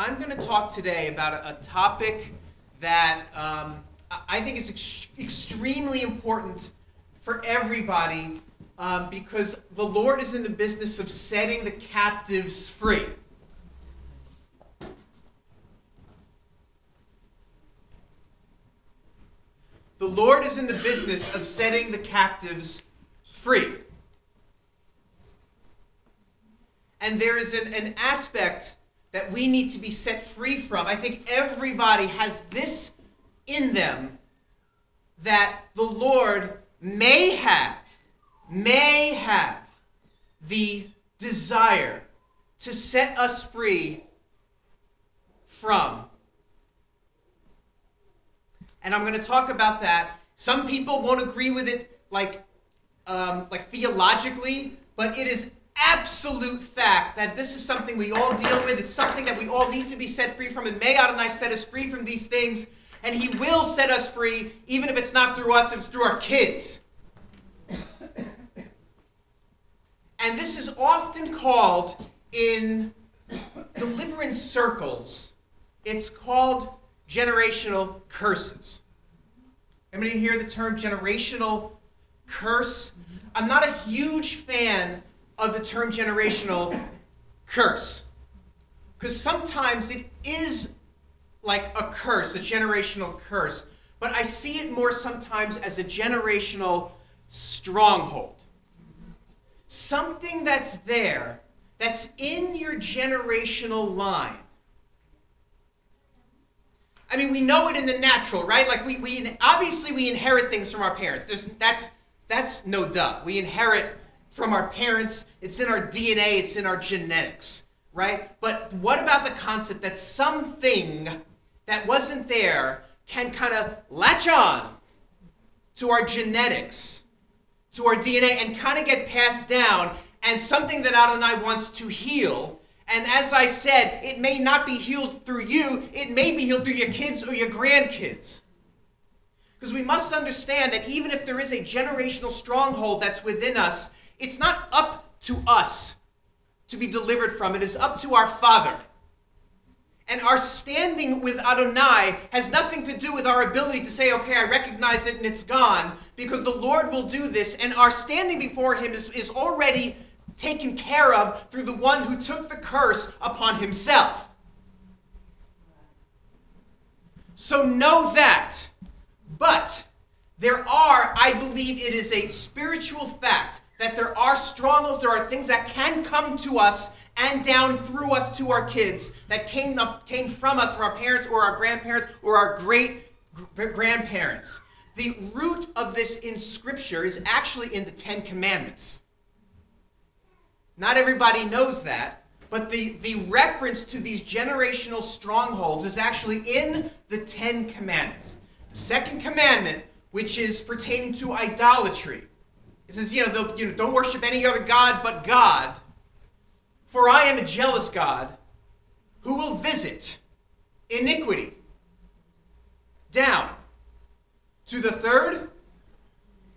I'm going to talk today about a, topic that um, I think is ex- extremely important for everybody um, because the Lord is in the business of setting the captives free. The Lord is in the business of setting the captives free. And there is an, an aspect that we need to be set free from. I think everybody has this in them that the Lord may have, may have the desire to set us free from. And I'm going to talk about that. Some people won't agree with it like, um, like theologically, but it is absolute fact that this is something we all deal with. It's something that we all need to be set free from. And may Adonai set us free from these things. And He will set us free, even if it's not through us, it's through our kids. And this is often called in deliverance circles, it's called generational curses. Anybody hear the term generational curse? I'm not a huge fan of the term generational curse. Because sometimes it is like a curse, a generational curse, but I see it more sometimes as a generational stronghold. Something that's there, that's in your generational line. I mean, we know it in the natural, right? Like we, we obviously we inherit things from our parents. There's, that's that's no duh. We inherit from our parents, it's in our DNA, it's in our genetics, right? But what about the concept that something that wasn't there can kind of latch on to our genetics, to our DNA, and kind of get passed down, and something that Adonai wants to heal? And as I said, it may not be healed through you, it may be healed through your kids or your grandkids. Because we must understand that even if there is a generational stronghold that's within us, it's not up to us to be delivered from, it, is up to our Father. And our standing with Adonai has nothing to do with our ability to say, okay, I recognize it and it's gone, because the Lord will do this. And our standing before Him is, is already taken care of through the one who took the curse upon Himself. So know that. But there are, I believe it is a spiritual fact that there are strongholds, there are things that can come to us and down through us to our kids that came up, came from us from our parents or our grandparents or our great grandparents. The root of this in Scripture is actually in the Ten Commandments. Not everybody knows that, but the, the reference to these generational strongholds is actually in the Ten Commandments. The second commandment, which is pertaining to idolatry, it says, you know, you know, don't worship any other God but God. For I am a jealous God who will visit iniquity down to the third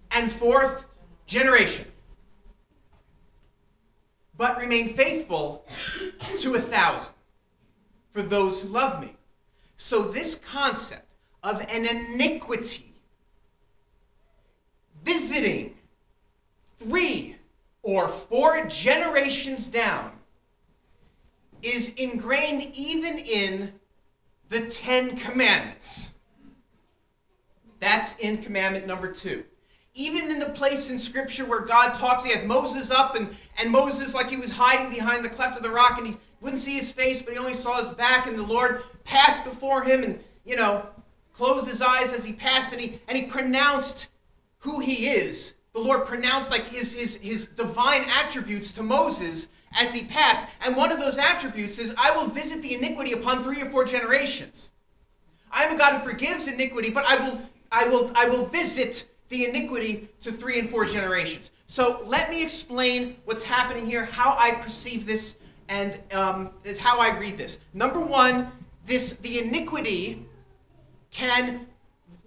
and fourth generation, but remain faithful to a thousand for those who love me. So, this concept of an iniquity visiting three or four generations down is ingrained even in the Ten Commandments. That's in commandment number two. Even in the place in Scripture where God talks, he had Moses up, and, and Moses, like he was hiding behind the cleft of the rock, and he wouldn't see his face, but he only saw his back, and the Lord passed before him and, you know, closed his eyes as he passed, and he, and he pronounced who he is the Lord pronounced like his, his, his divine attributes to Moses as he passed. And one of those attributes is, I will visit the iniquity upon three or four generations. I am a God who forgives iniquity, but I will, I will, I will visit the iniquity to three and four generations. So let me explain what's happening here, how I perceive this, and um, is how I read this. Number one, this the iniquity can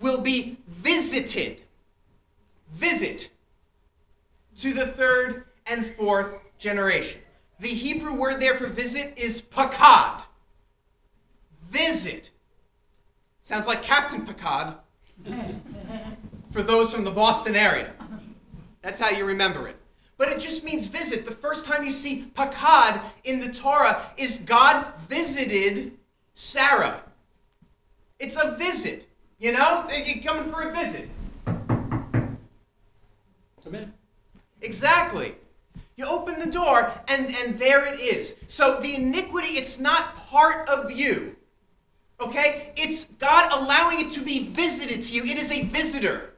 will be visited. Visit to the third and fourth generation. The Hebrew word there for visit is pakad. visit. Sounds like Captain Picard for those from the Boston area. That's how you remember it. But it just means visit. The first time you see Pakad in the Torah is God visited Sarah. It's a visit. You know? You're coming for a visit. Come in. Exactly. You open the door, and, and there it is. So the iniquity, it's not part of you. Okay? It's God allowing it to be visited to you. It is a visitor.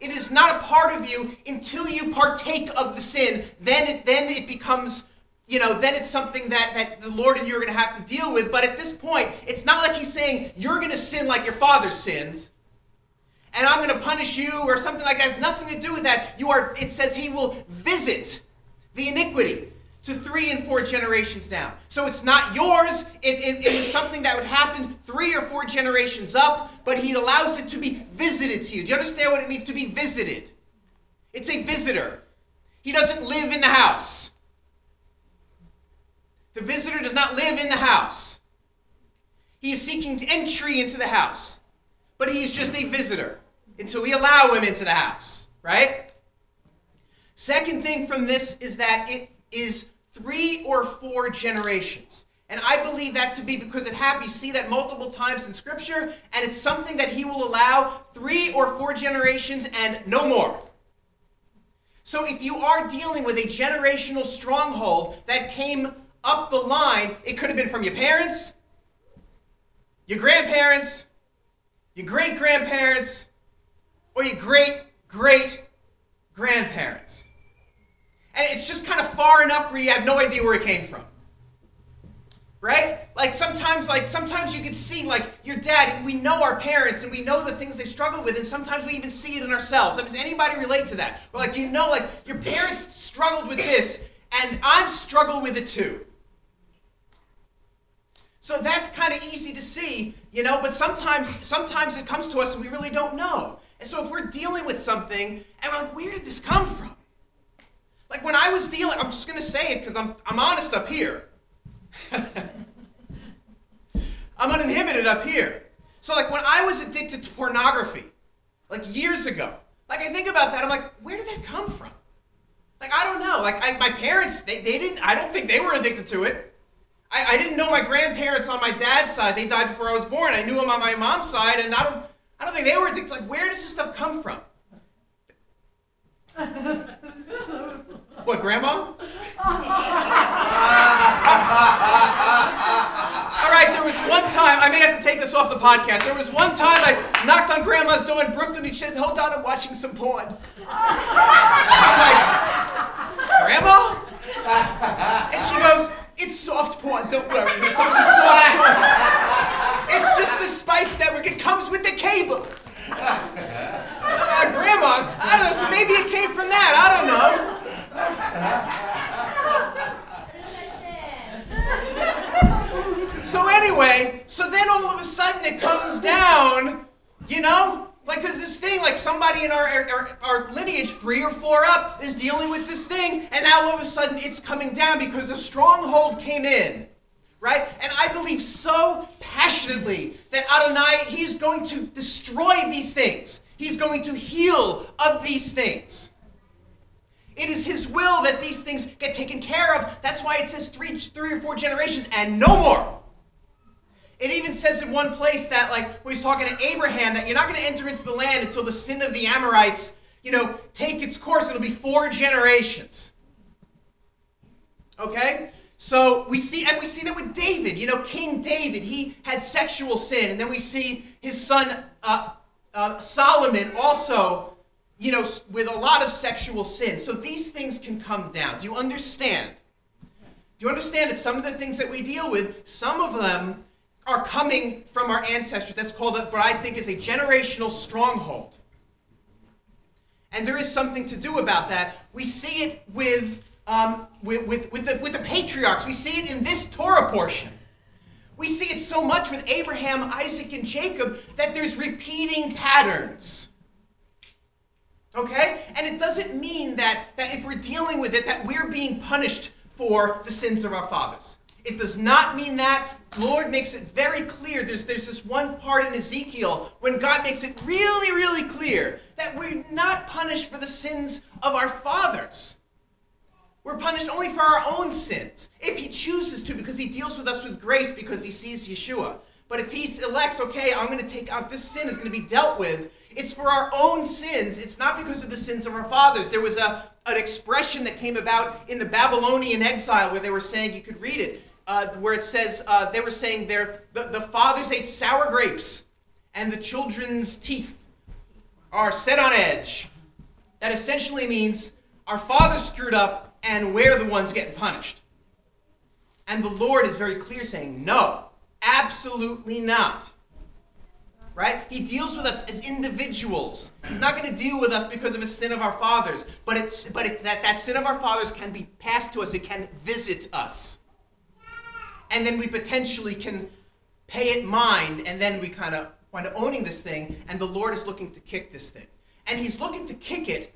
It is not a part of you until you partake of the sin. Then it, then it becomes, you know, then it's something that, that the Lord and you are going to have to deal with. But at this point, it's not like He's saying, you're going to sin like your father sins and I'm going to punish you or something like that. Nothing to do with that. You are. It says He will visit the iniquity to three and four generations down. So it's not yours. It, it, was something that would happen three or four generations up, but He allows it to be visited to you. Do you understand what it means to be visited? It's a visitor. He doesn't live in the house. The visitor does not live in the house. He is seeking entry into the house, but he is just a visitor until we allow him into the house, right? Second thing from this is that it is three or four generations. And I believe that to be because it happens. You see that multiple times in Scripture, and it's something that He will allow three or four generations and no more. So if you are dealing with a generational stronghold that came up the line, it could have been from your parents, your grandparents, your great grandparents, or your great great grandparents. And it's just kind of far enough where you have no idea where it came from. Right? Like sometimes, like sometimes you can see like your dad, and we know our parents and we know the things they struggle with, and sometimes we even see it in ourselves. I mean, does anybody relate to that? Like you know, like your parents struggled with this, and I've struggled with it too. So that's kind of easy to see, you know, but sometimes sometimes it comes to us and we really don't know. And so if we're dealing with something and we're like, where did this come from? Like when I was dealing, I'm just going to say it because I'm, I'm honest up here. I'm uninhibited up here. So like when I was addicted to pornography, like years ago, like I think about that, I'm like, where did that come from? Like I don't know. Like I, my parents, they, they didn't. I don't think they were addicted to it. I, I didn't know my grandparents on my dad's side. They died before I was born. I knew them on my mom's side, and I don't. I don't think they were addicted. Like where does this stuff come from? What, Grandma? All right, there was one time, I may have to take this off the podcast. There was one time I knocked on Grandma's door in Brooklyn and she said, Hold on, I'm watching some porn. I'm like, Grandma? And she goes, It's soft porn, don't worry. It's only soft porn. It's just the Spice Network, it comes with the cable. Uh, grandma, I don't know, so maybe it came from that, I don't know. So anyway, so then all of a sudden it comes down, you know, like there's this thing, like somebody in our, our, our lineage, three or four up, is dealing with this thing, and now all of a sudden it's coming down because a stronghold came in. Right? And I believe so passionately that Adonai, He's going to destroy these things. He's going to heal of these things. It is His will that these things get taken care of. That's why it says three, three or four generations and no more. It even says in one place that, like, when he's talking to Abraham, that you're not going to enter into the land until the sin of the Amorites, you know, take its course. It'll be four generations. Okay? So we see, and we see that with David. You know, King David, he had sexual sin, and then we see his son uh, uh, Solomon also, you know, with a lot of sexual sin. So these things can come down. Do you understand? Do you understand that some of the things that we deal with, some of them are coming from our ancestors? That's called what I think is a generational stronghold. And there is something to do about that. We see it with um, with, with, with, the, with the patriarchs. We see it in this Torah portion. We see it so much with Abraham, Isaac, and Jacob that there's repeating patterns. Okay? And it doesn't mean that, that if we're dealing with it, that we're being punished for the sins of our fathers. It does not mean that. Lord makes it very clear. There's, there's this one part in Ezekiel when God makes it really, really clear that we're not punished for the sins of our fathers. We're punished only for our own sins. If he chooses to, because he deals with us with grace because he sees Yeshua. But if he elects, okay, I'm going to take out this sin is going to be dealt with, it's for our own sins. It's not because of the sins of our fathers. There was a, an expression that came about in the Babylonian exile where they were saying, you could read it, uh, where it says, uh, they were saying the, the fathers ate sour grapes and the children's teeth are set on edge. That essentially means our fathers screwed up and we're the ones getting punished. And the Lord is very clear saying, no, absolutely not. Right? He deals with us as individuals. He's not going to deal with us because of a sin of our fathers, but it's but it, that that sin of our fathers can be passed to us. It can visit us, and then we potentially can pay it mind, and then we kind of wind up owning this thing. And the Lord is looking to kick this thing, and He's looking to kick it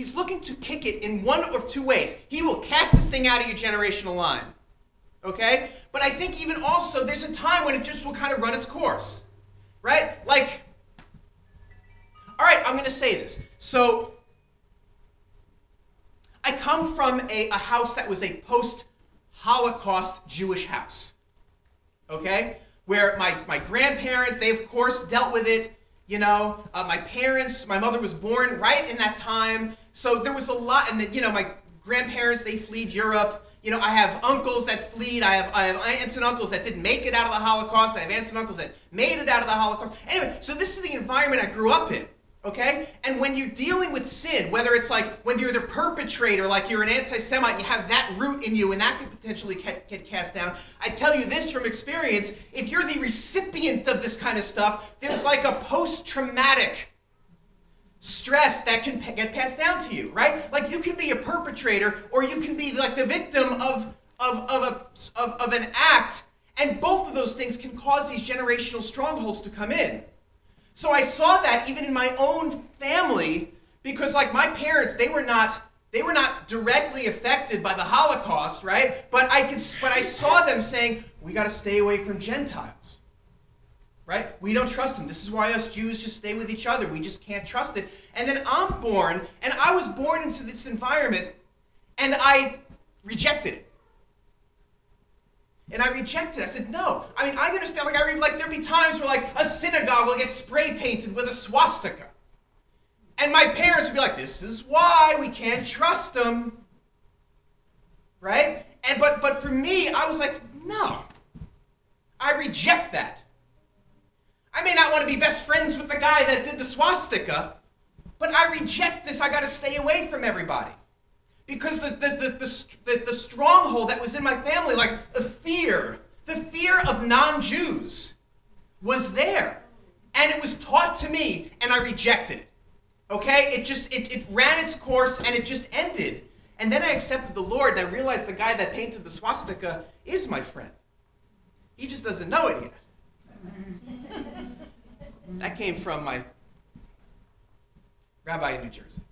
He's looking to kick it in one of two ways. He will cast this thing out of your generational line. Okay? But I think even also there's a time when it just will kind of run its course. Right? Like, all right, I'm going to say this. So, I come from a, a house that was a post Holocaust Jewish house. Okay? Where my, my grandparents, they of course dealt with it. You know, uh, my parents, my mother was born right in that time. So there was a lot, and then, you know, my grandparents, they fled Europe. You know, I have uncles that fled. I have, I have aunts and uncles that didn't make it out of the Holocaust. I have aunts and uncles that made it out of the Holocaust. Anyway, so this is the environment I grew up in. Okay? And when you're dealing with sin, whether it's like when you're the perpetrator, like you're an anti Semite, you have that root in you, and that could potentially get, get cast down. I tell you this from experience if you're the recipient of this kind of stuff, there's like a post traumatic stress that can get passed down to you, right? Like you can be a perpetrator or you can be like the victim of, of, of, a, of, of an act, and both of those things can cause these generational strongholds to come in. So I saw that even in my own family because like my parents, they were not they were not directly affected by the Holocaust, right? But I could but I saw them saying, "We got to stay away from Gentiles." Right? We don't trust him. This is why us Jews just stay with each other. We just can't trust it. And then I'm born, and I was born into this environment, and I rejected it. And I rejected. I said, no. I mean, I understand, like, I read, like, there'd be times where, like, a synagogue will get spray painted with a swastika. And my parents would be like, this is why we can't trust them. Right? And but but for me, I was like, no. I reject that. I may not want to be best friends with the guy that did the swastika, but I reject this. I got to stay away from everybody. Because the, the, the, the, the, stronghold that was in my family, like the fear, the fear of non Jews, was there. And it was taught to me, and I rejected it. Okay? It just, it, it ran its course and it just ended. And then I accepted the Lord, and I realized the guy that painted the swastika is my friend. He just doesn't know it yet. That came from my rabbi in New Jersey.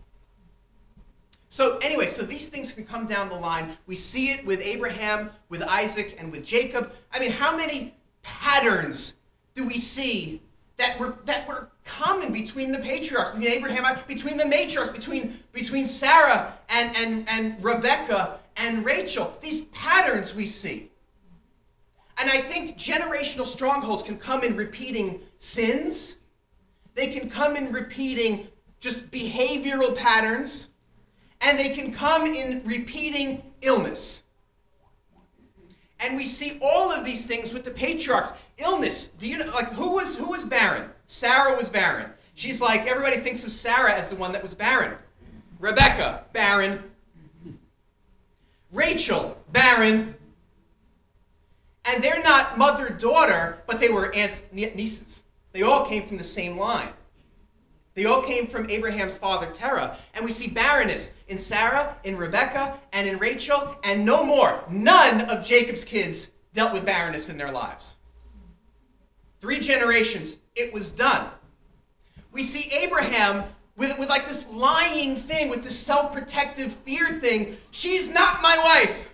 So, anyway, so these things can come down the line. We see it with Abraham, with Isaac, and with Jacob. I mean, how many patterns do we see that were, that were common between the patriarchs, between Abraham, between the matriarchs, between, between Sarah and, and, and Rebecca and Rachel? These patterns we see. And I think generational strongholds can come in repeating sins, they can come in repeating just behavioral patterns, and they can come in repeating illness. And we see all of these things with the patriarchs. Illness. Do you know like who was who was barren? Sarah was barren. She's like everybody thinks of Sarah as the one that was barren. Rebecca, barren. Rachel, barren. And they're not mother daughter, but they were aunts nieces. They all came from the same line. They all came from Abraham's father Terah. And we see barrenness in Sarah, in Rebekah, and in Rachel, and no more. None of Jacob's kids dealt with barrenness in their lives. Three generations, it was done. We see Abraham with, with like this lying thing, with this self protective fear thing. She's not my wife,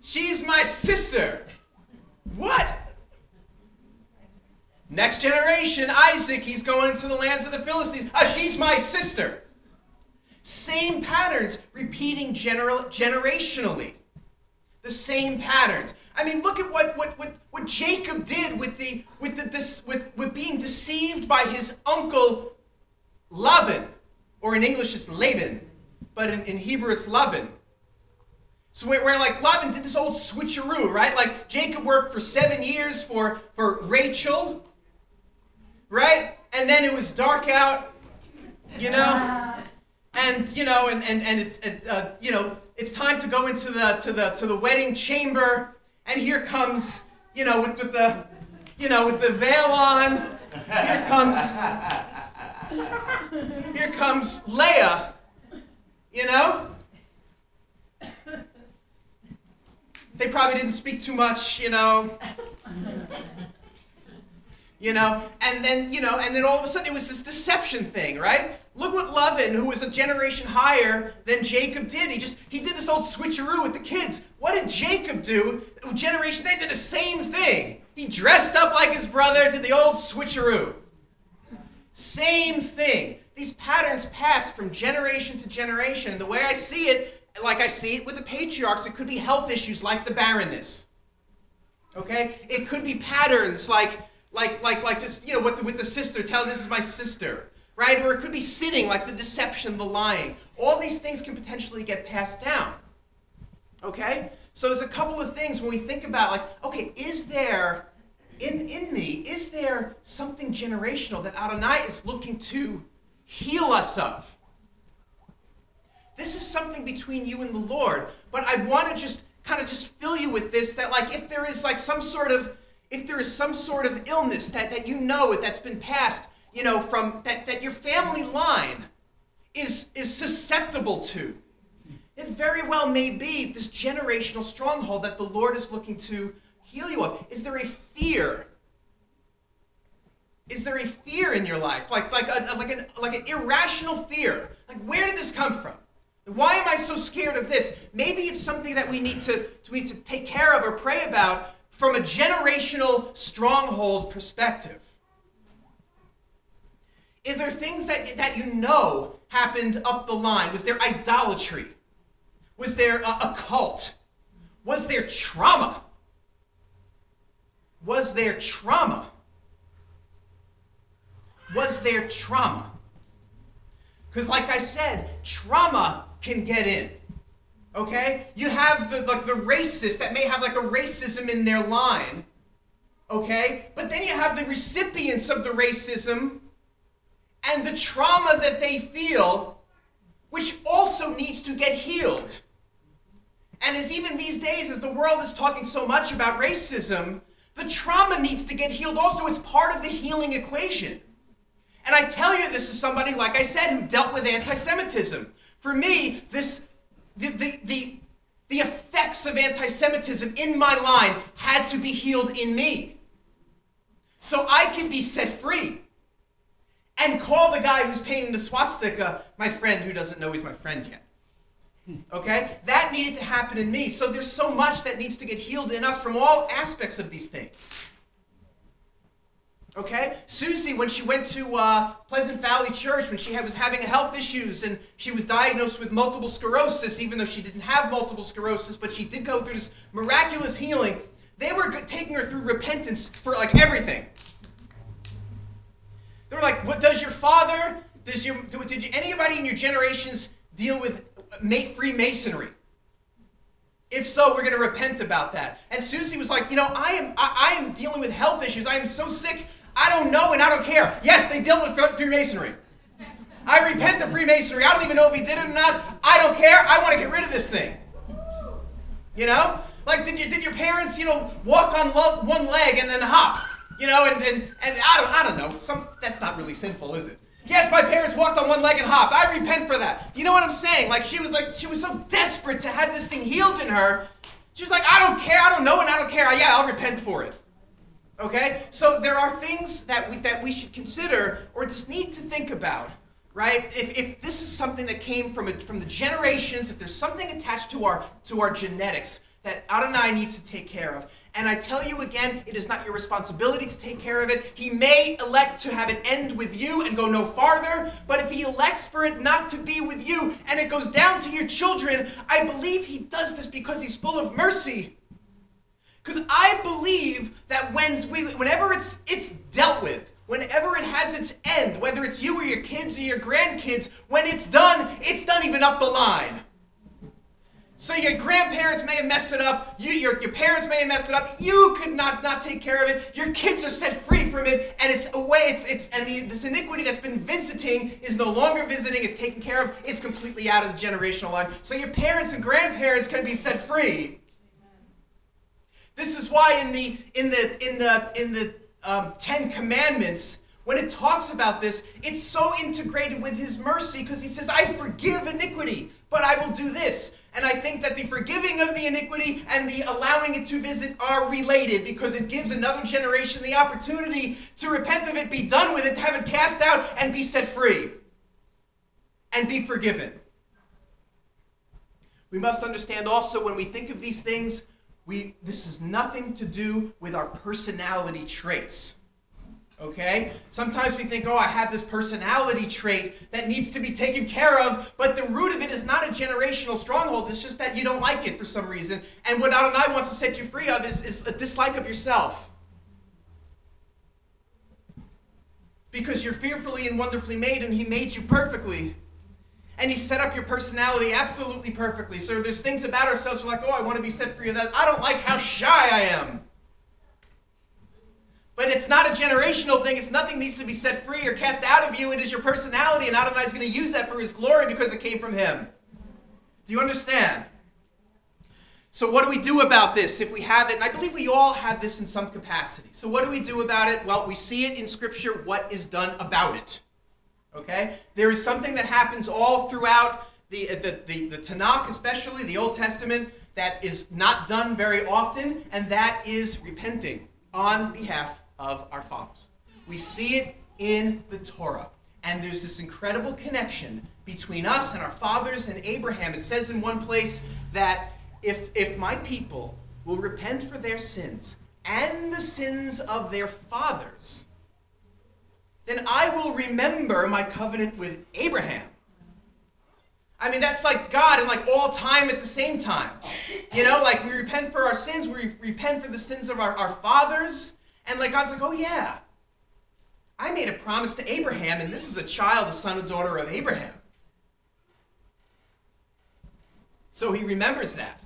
she's my sister. What? Next generation, Isaac, he's going into the lands of the Philistines. Ah, she's my sister. Same patterns repeating general, generationally. The same patterns. I mean, look at what, what, what, what Jacob did with, the, with, the, this, with, with being deceived by his uncle Laban, or in English it's Laban, but in, in Hebrew it's Lavan. So where, like Laban did this old switcheroo, right? Like Jacob worked for seven years for, for Rachel, right? And then it was dark out, you know? And you know, and, and, and it's, it's uh, you know, it's time to go into the to the to the wedding chamber, and here comes, you know, with, with the you know, with the veil on, here comes here comes Leah, you know? They probably didn't speak too much, you know. You know, and then, you know, and then all of a sudden it was this deception thing, right? Look what Laban, who was a generation higher than Jacob, did. He just he did this old switcheroo with the kids. What did Jacob do? Generation they did the same thing. He dressed up like his brother, did the old switcheroo. Same thing. These patterns pass from generation to generation. And the way I see it, like I see it with the patriarchs, it could be health issues like the barrenness. Okay? It could be patterns like like like like just you know with the, with the sister tell this is my sister right? Or it could be sinning like the deception the lying. All these things can potentially get passed down okay? So there's a couple of things when we think about like okay is there in in me is there something generational that adonai is looking to heal us of? This is something between you and the lord but i want to just kind of just fill you with this that like if there is like some sort of if there is some sort of illness that, that you know that's been passed, you know, from that, that your family line is, is susceptible to, it very well may be this generational stronghold that the Lord is looking to heal you of. Is there a fear? Is there a fear in your life? Like, like, a, like, an, like an irrational fear? Like, where did this come from? Why am I so scared of this? Maybe it's something that we need to, we need to take care of or pray about from a generational stronghold perspective. Is there things that, that you know happened up the line? Was there idolatry? Was there a, a cult? Was there trauma? Was there trauma? Was there trauma? Because, like I said, trauma can get in. Okay? You have the like the racist that may have like a racism in their line. Okay? But then you have the recipients of the racism and the trauma that they feel, which also needs to get healed. And as even these days, as the world is talking so much about racism, the trauma needs to get healed also. It's part of the healing equation. And I tell you this is somebody, like I said, who dealt with anti Semitism. For me, this the, the, the, the effects of anti Semitism in my line had to be healed in me. So I could be set free and call the guy who's painting the swastika my friend who doesn't know he's my friend yet. Hmm. Okay? That needed to happen in me. So there's so much that needs to get healed in us from all aspects of these things. Okay? Susie, when she went to uh, Pleasant Valley Church, when she had, was having health issues and she was diagnosed with multiple sclerosis, even though she didn't have multiple sclerosis, but she did go through this miraculous healing, they were taking her through repentance for like everything. They were like, "What does your father? Does your did you, anybody in your generations deal with Freemasonry?" If so, we're going to repent about that. And Susie was like, you know, I am I, I am dealing with health issues. I am so sick. I don't know and I don't care. Yes, they dealt with Freemasonry. I repent of Freemasonry. I don't even know if he did it or not. I don't care. I want to get rid of this thing. You know? Like, did, you, did your parents, you know, walk on lo- one leg and then hop? You know, and, and, and I, don't, I don't know. Some, that's not really sinful, is it? Yes, my parents walked on one leg and hopped. I repent for that. Do you know what I'm saying? Like, she was like, she was so desperate to have this thing healed in her. She's like, I don't care. I don't know and I don't care. Yeah, I'll repent for it. Okay? So there are things that we, that we should consider or just need to think about, right? If, if this is something that came from, a, from the generations, if there's something attached to our, to our genetics, that Adonai needs to take care of. And I tell you again, it is not your responsibility to take care of it. He may elect to have it end with you and go no farther, but if he elects for it not to be with you and it goes down to your children, I believe he does this because he's full of mercy. Because I believe that when we, whenever it's, it's dealt with, whenever it has its end, whether it's you or your kids or your grandkids, when it's done, it's done even up the line. So your grandparents may have messed it up. You, your, your parents may have messed it up. You could not, not take care of it. Your kids are set free from it, and it's away. It's, it's and the, this iniquity that's been visiting is no longer visiting. It's taken care of. It's completely out of the generational line. So your parents and grandparents can be set free. This is why in the in the in the in the um, Ten Commandments, when it talks about this, it's so integrated with His mercy because He says, "I forgive iniquity, but I will do this." And I think that the forgiving of the iniquity and the allowing it to visit are related because it gives another generation the opportunity to repent of it, be done with it, have it cast out, and be set free and be forgiven. We must understand also when we think of these things, we, this has nothing to do with our personality traits. Okay? Sometimes we think, oh, I have this personality trait that needs to be taken care of, but the root of it is not a generational stronghold. It's just that you don't like it for some reason. And what Adonai wants to set you free of is, is a dislike of yourself. Because you're fearfully and wonderfully made, and He made you perfectly. And He set up your personality absolutely perfectly. So there's things about ourselves we're like, oh, I want to be set free of that. I don't like how shy I am. But it's not a generational thing. It's nothing needs to be set free or cast out of you. It is your personality, and Adonai is going to use that for his glory because it came from him. Do you understand? So, what do we do about this if we have it? And I believe we all have this in some capacity. So, what do we do about it? Well, we see it in Scripture what is done about it. Okay? There is something that happens all throughout the, the, the, the Tanakh, especially the Old Testament, that is not done very often, and that is repenting on behalf of our fathers. We see it in the Torah. And there's this incredible connection between us and our fathers and Abraham. It says in one place that if, if my people will repent for their sins and the sins of their fathers, then I will remember my covenant with Abraham. I mean, that's like God and like all time at the same time. You know, like we repent for our sins, we repent for the sins of our, our fathers, and like God's like, oh yeah, I made a promise to Abraham, and this is a child, a son, a daughter of Abraham. So he remembers that.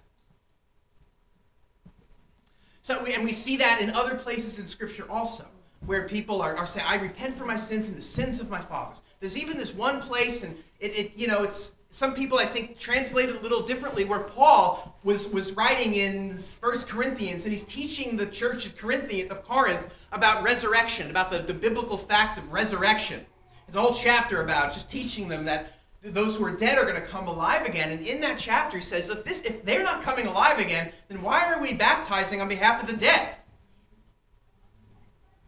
So we, and we see that in other places in Scripture also, where people are, are saying, I repent for my sins and the sins of my fathers. There's even this one place, and it, it you know, it's some people I think translate it a little differently, where Paul was, was writing in First Corinthians and he's teaching the church Corinthian, of Corinth about resurrection, about the, the biblical fact of resurrection. It's a whole chapter about just teaching them that those who are dead are going to come alive again. And in that chapter, he says, if, this, if they're not coming alive again, then why are we baptizing on behalf of the dead?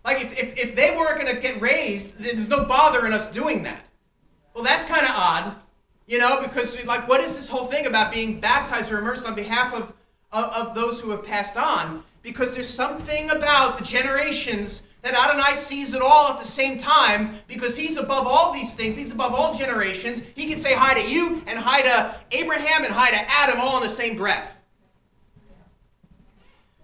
Like, if, if, if they weren't going to get raised, there's no bother in us doing that. Well, that's kind of odd. You know, because like, what is this whole thing about being baptized or immersed on behalf of, of, of those who have passed on? Because there's something about the generations that Adonai sees it all at the same time because he's above all these things. He's above all generations. He can say hi to you and hi to Abraham and hi to Adam all in the same breath.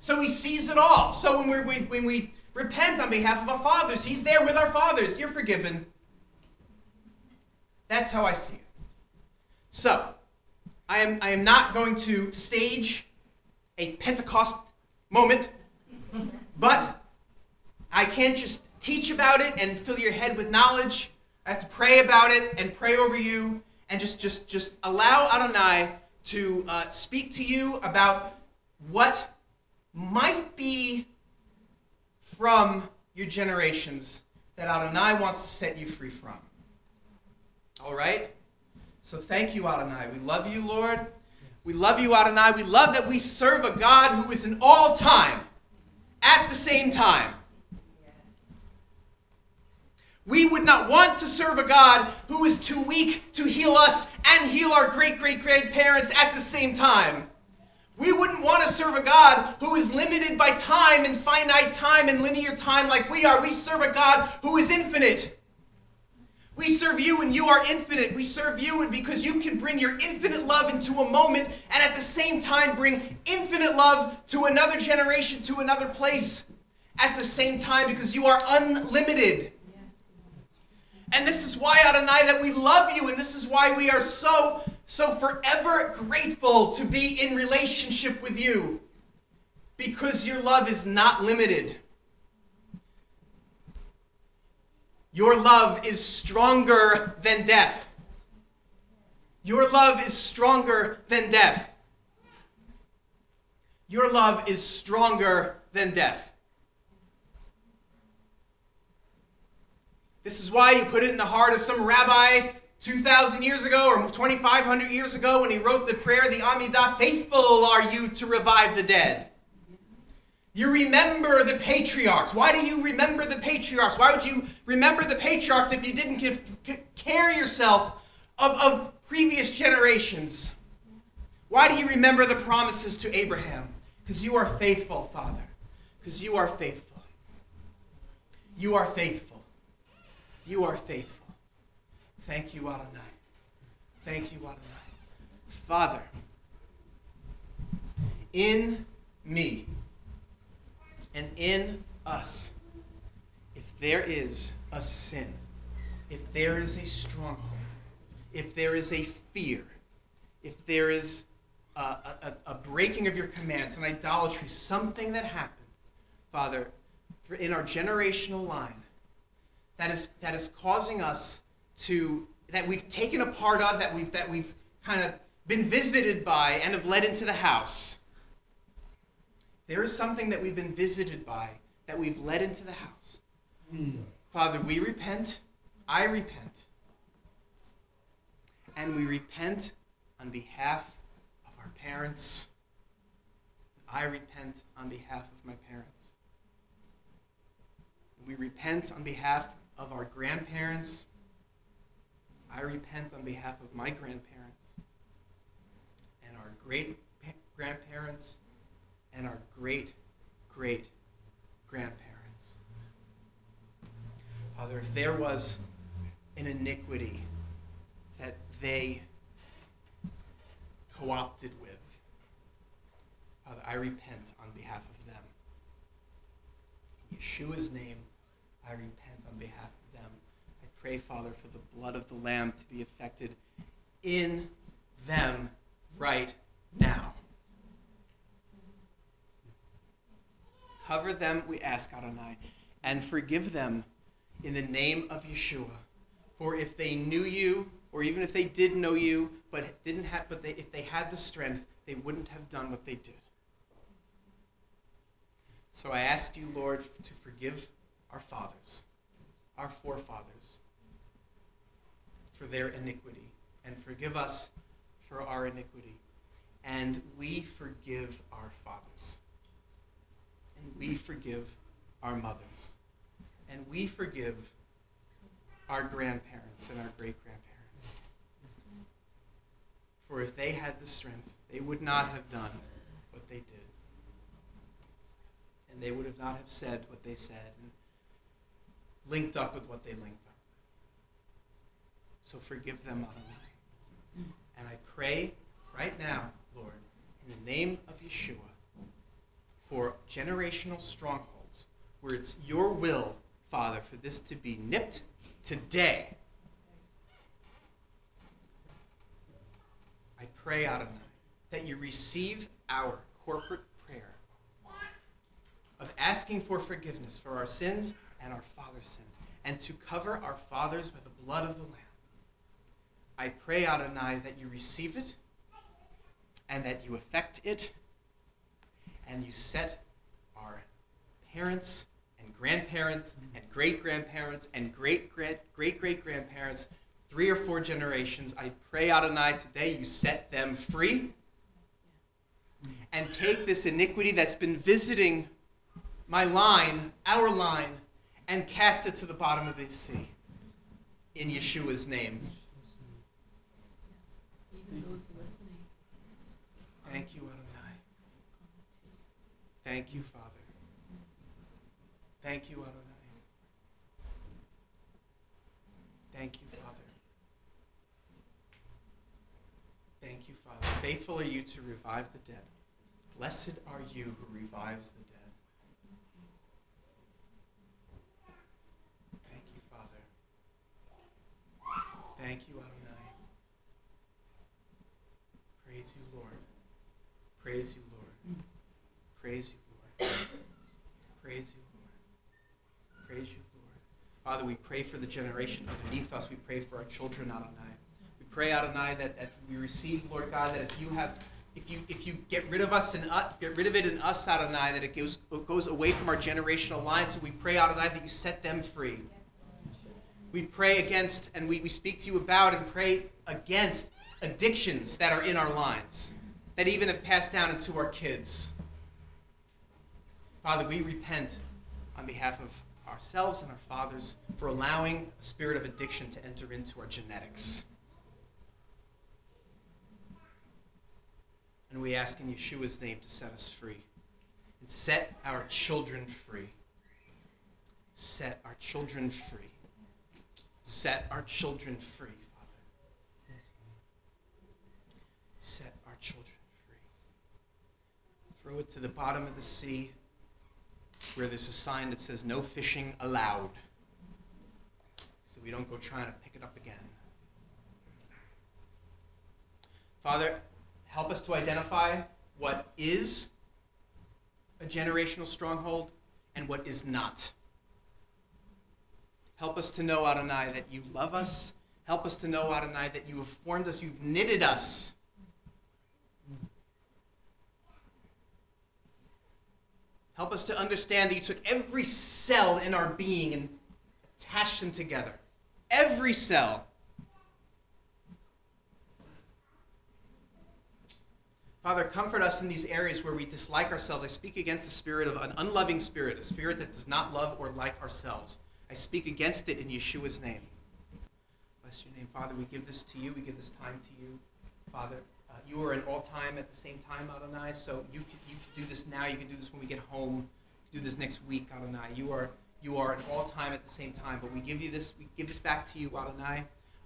So he sees it all. So when, we when we repent on behalf of our fathers, he's there with our fathers. You're forgiven. That's how I see it. So, I am, I am not going to stage a Pentecost moment, but I can't just teach about it and fill your head with knowledge. I have to pray about it and pray over you and just, just, just allow Adonai to uh, speak to you about what might be from your generations that Adonai wants to set you free from. All right? So thank you, Adonai. We love you, Lord. We love you, Adonai. We love that we serve a God who is in all time, at the same time. We would not want to serve a God who is too weak to heal us and heal our great great grandparents at the same time. We wouldn't want to serve a God who is limited by time and finite time and linear time like we are. We serve a God who is infinite. We serve you and you are infinite. We serve you and because you can bring your infinite love into a moment and at the same time bring infinite love to another generation, to another place at the same time because you are unlimited. And this is why, Adonai, that we love you, and this is why we are so, so forever grateful to be in relationship with you. Because your love is not limited. Your love is stronger than death. Your love is stronger than death. Your love is stronger than death. This is why you put it in the heart of some rabbi 2,000 years ago or 2,500 years ago when he wrote the prayer, the Amidah, faithful are you to revive the dead. You remember the patriarchs. Why do you remember the patriarchs? Why would you remember the patriarchs if you didn't care yourself of, of previous generations? Why do you remember the promises to Abraham? Because you are faithful, Father. Because you are faithful. You are faithful. You are faithful. Thank you, Adonai. Thank you, Adonai. Father, in me and in us, if there is a sin, if there is a stronghold, if there is a fear, if there is a, a, a breaking of your commands, an idolatry, something that happened, Father, in our generational line, that is, that is causing us to, that we've taken a part of, that we've, that we've kind of been visited by and have led into the house. There is something that we've been visited by that we've led into the house. Mm. Father, we repent. I repent. And we repent on behalf of our parents. I repent on behalf of my parents. We repent on behalf our grandparents. I repent on behalf of my grandparents and our great grandparents and our great great grandparents. Father, if there was an iniquity that they co opted with, Father, I repent on behalf of them. In Yeshua's name, I repent on behalf pray, Father, for the blood of the Lamb to be affected in them right now. Cover them, we ask, Adonai, and forgive them in the name of Yeshua. For if they knew you, or even if they did know you, but didn't have, but they, if they had the strength, they wouldn't have done what they did. So I ask you, Lord, to forgive our fathers, our forefathers, for their iniquity, and forgive us for our iniquity. And we forgive our fathers and we forgive our mothers. And we forgive our grandparents and our great grandparents. For if they had the strength, they would not have done what they did. And they would have not have said what they said and linked up with what they linked up. So forgive them, Adonai. And I pray right now, Lord, in the name of Yeshua, for generational strongholds, where it's your will, Father, for this to be nipped today. I pray, Adonai, that you receive our corporate prayer of asking for forgiveness for our sins and our Father's sins, and to cover our fathers by the blood of the Lamb. I pray, Adonai, that you receive it and that you effect it and you set our parents and grandparents and great grandparents and great great great great grandparents, three or four generations. I pray Adonai today you set them free and take this iniquity that's been visiting my line, our line, and cast it to the bottom of the sea. In Yeshua's name. Thank you, Adonai. Thank you, Father. Thank you, Adonai. Thank you, Father. Thank you, Father. Faithful are you to revive the dead. Blessed are you who revives the dead. Thank you, Father. Thank you, Adonai. Praise you, Lord. Praise you, Lord. Praise you, Lord. Praise you, Lord. Praise you, Lord. Father, we pray for the generation underneath us. We pray for our children, Adonai. We pray, Adonai, that, that we receive, Lord God, that if you have if you if you get rid of us and uh, get rid of it in us, Adonai, that it goes it goes away from our generational line. So we pray, Adonai, that you set them free. We pray against and we, we speak to you about and pray against addictions that are in our lines, that even have passed down into our kids. Father, we repent on behalf of ourselves and our fathers for allowing a spirit of addiction to enter into our genetics. And we ask in Yeshua's name to set us free and set our children free. Set our children free. Set our children free, Father. Set our children free. Throw it to the bottom of the sea where there's a sign that says no fishing allowed. So we don't go trying to pick it up again. Father, help us to identify what is a generational stronghold and what is not. Help us to know, Adonai, that you love us. Help us to know, Adonai, that you have formed us, you've knitted us. Help us to understand that you took every cell in our being and attached them together. Every cell. Father, comfort us in these areas where we dislike ourselves. I speak against the spirit of an unloving spirit, a spirit that does not love or like ourselves. I speak against it in Yeshua's name. Bless your name, Father. We give this to you. We give this time to you, Father. You are in all time at the same time, Adonai. So you can, you can do this now. You can do this when we get home. do this next week, Adonai. You are you are in all time at the same time. But we give you this. We give this back to you, Adonai.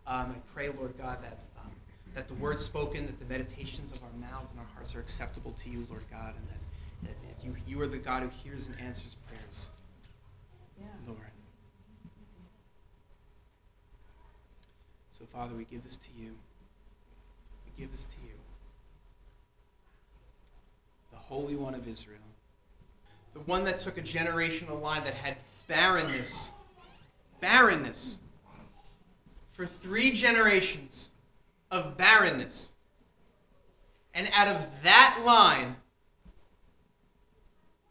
Um, I pray, Lord God, that um, that the words spoken, that the meditations of our mouths and our hearts are acceptable to you, Lord God, and that, that you, you are the God who hears and answers prayers. Yeah. Lord. So, Father, we give this to you. We give this to you. Holy One of Israel. The one that took a generational line that had barrenness. Barrenness. For three generations of barrenness. And out of that line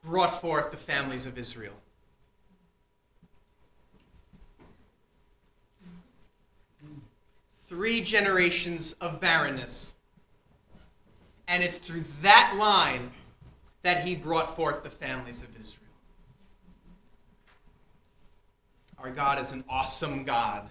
brought forth the families of Israel. Three generations of barrenness. And it's through that line that he brought forth the families of Israel. Our God is an awesome God.